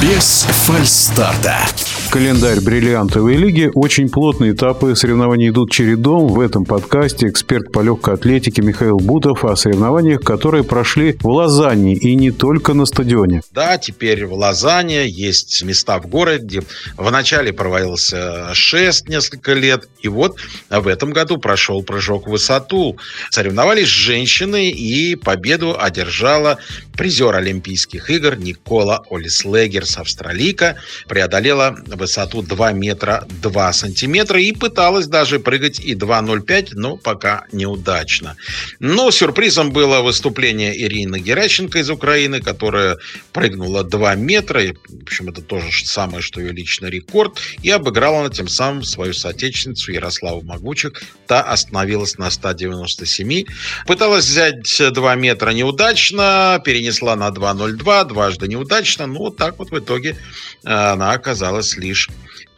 Без фальстарта. Календарь бриллиантовой лиги. Очень плотные этапы соревнований идут чередом. В этом подкасте эксперт по легкой атлетике Михаил Бутов о соревнованиях, которые прошли в Лозанне и не только на стадионе. Да, теперь в Лозанне есть места в городе, вначале проводился шест несколько лет, и вот в этом году прошел прыжок в высоту. Соревновались женщины, и победу одержала призер Олимпийских игр Никола Олислегерс, австралийка, преодолела высоту 2 метра 2 сантиметра и пыталась даже прыгать и 2,05, но пока неудачно. Но сюрпризом было выступление Ирины Геращенко из Украины, которая прыгнула 2 метра, и, в общем, это тоже самое, что ее личный рекорд, и обыграла она тем самым свою соотечественницу Ярославу Могучих. Та остановилась на 197. Пыталась взять 2 метра неудачно, перенесла на 2,02, дважды неудачно, но вот так вот в итоге э, она оказалась лишь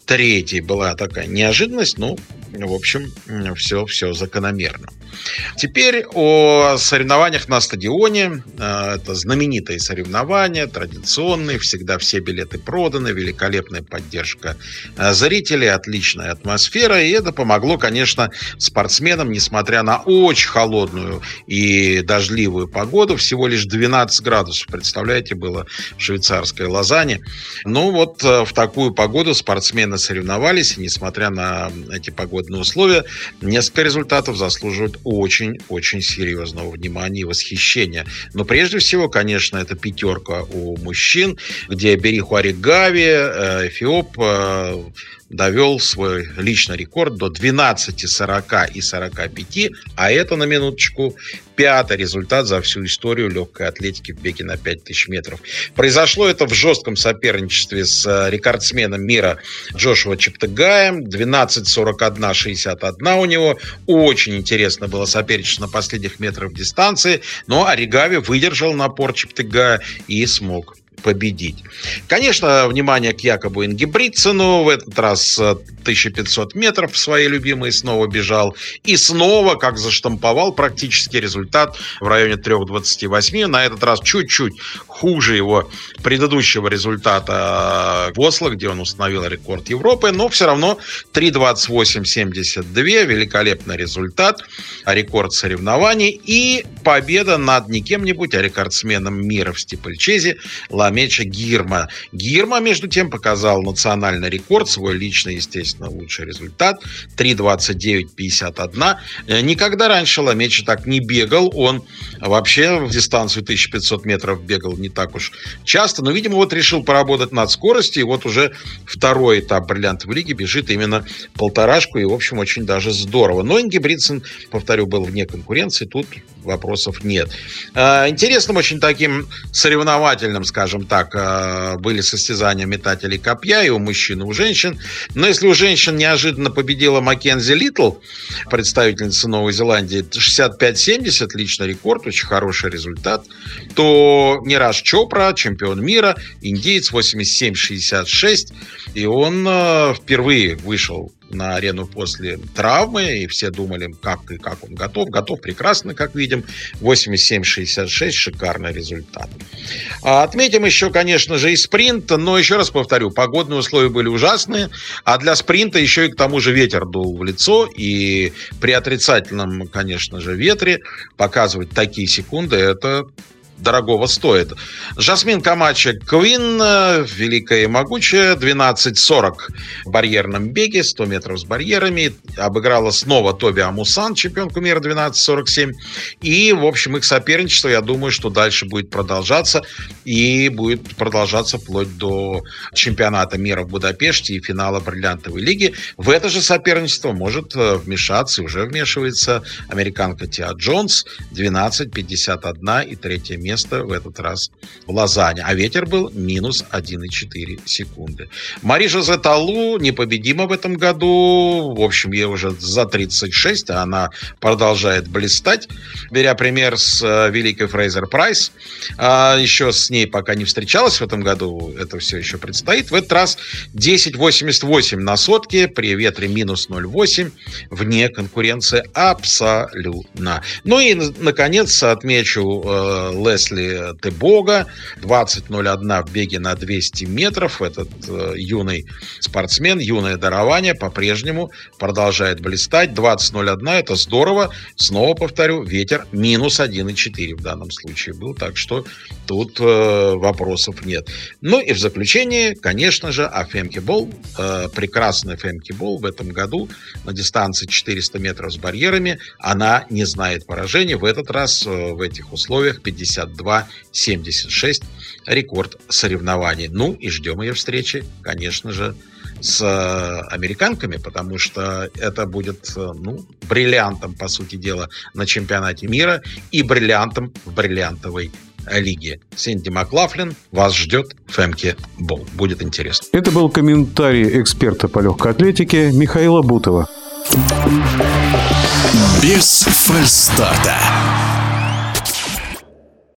третьей. Была такая неожиданность, ну, в общем, все, все закономерно. Теперь о соревнованиях на стадионе. Э, это знаменитые соревнования, традиционные, всегда все билеты проданы, великолепная поддержка э, зрителей, отличная атмосфера. И это помогло, конечно, спортсменам, несмотря на очень холодную и дождливую погоду, всего лишь 12 градусов, представляете, было в швейцарской Лозанне. Ну вот э, в такую погоду спортсмены соревновались, и несмотря на эти погодные условия, несколько результатов заслуживают очень-очень серьезного внимания и восхищения. Но прежде всего, конечно, это пятерка у мужчин, где Бериху Оригави, э, Эфиоп, э, довел свой личный рекорд до 12, 40 и 45, а это, на минуточку, пятый результат за всю историю легкой атлетики в беге на 5000 метров. Произошло это в жестком соперничестве с э, рекордсменом мира Джошуа Чептыгаем. 12.41.61 у него. Очень интересно было соперничество на последних метрах дистанции, но Оригави выдержал напор Чептыгая и смог победить. Конечно, внимание к Якобу Ингебридсену. В этот раз 1500 э, метров свои любимые снова бежал. И снова, как заштамповал, практически результат в районе 3.28. На этот раз чуть-чуть хуже его предыдущего результата в Осло, где он установил рекорд Европы, но все равно 3.28.72, великолепный результат, рекорд соревнований и победа над не кем-нибудь, а рекордсменом мира в стипельчезе Ламеча Гирма. Гирма, между тем, показал национальный рекорд, свой личный, естественно, лучший результат, 3.29.51. Никогда раньше Ламеча так не бегал, он вообще в дистанцию 1500 метров бегал не так уж часто, но, видимо, вот решил поработать над скоростью, и вот уже второй этап бриллиантовой лиги бежит именно полторашку, и, в общем, очень даже здорово. Но Инги Бритсон, повторю, был вне конкуренции, тут вопросов нет. А, интересным очень таким соревновательным, скажем так, а, были состязания метателей копья и у мужчин, и у женщин. Но если у женщин неожиданно победила Маккензи Литл, представительница Новой Зеландии, 65-70, личный рекорд, очень хороший результат, то не раз Чопра, чемпион мира, индиец 87-66, и он э, впервые вышел на арену после травмы, и все думали, как и как он готов. Готов прекрасно, как видим. 87-66, шикарный результат. А отметим еще, конечно же, и спринт, но еще раз повторю, погодные условия были ужасные, а для спринта еще и к тому же ветер дул в лицо, и при отрицательном, конечно же, ветре показывать такие секунды, это дорогого стоит. Жасмин Камачи Квин, э, великая и могучая, 12.40 в барьерном беге, 100 метров с барьерами. Обыграла снова Тоби Амусан, чемпионку мира 12.47. И, в общем, их соперничество, я думаю, что дальше будет продолжаться. И будет продолжаться вплоть до чемпионата мира в Будапеште и финала Бриллиантовой лиги. В это же соперничество может э, вмешаться и уже вмешивается американка Тиа Джонс, 12.51 и третье место место в этот раз в Лозанне. А ветер был минус 1,4 секунды. Марижа Зеталу непобедима в этом году. В общем, ей уже за 36, а она продолжает блистать. Беря пример с э, великой Фрейзер Прайс. А еще с ней пока не встречалась в этом году. Это все еще предстоит. В этот раз 10,88 на сотке при ветре минус 0,8 вне конкуренции абсолютно. Ну и, наконец, отмечу э, Лесли Тебога, 20.01 в беге на 200 метров. Этот э, юный спортсмен, юное дарование по-прежнему продолжает блистать. 20.01 это здорово. Снова повторю, ветер минус 1,4 в данном случае был, так что тут э, вопросов нет. Ну и в заключение, конечно же, о Фемкибол. Э, прекрасный Фемкибол в этом году на дистанции 400 метров с барьерами. Она не знает поражения. В этот раз э, в этих условиях 52-76 рекорд соревнований. Ну и ждем ее встречи, конечно же, с э, американками, потому что это будет э, ну, бриллиантом, по сути дела, на чемпионате мира и бриллиантом в бриллиантовой лиге. Синди Маклафлин вас ждет Фемки Бол. Будет интересно. Это был комментарий эксперта по легкой атлетике Михаила Бутова. Без фальстарта.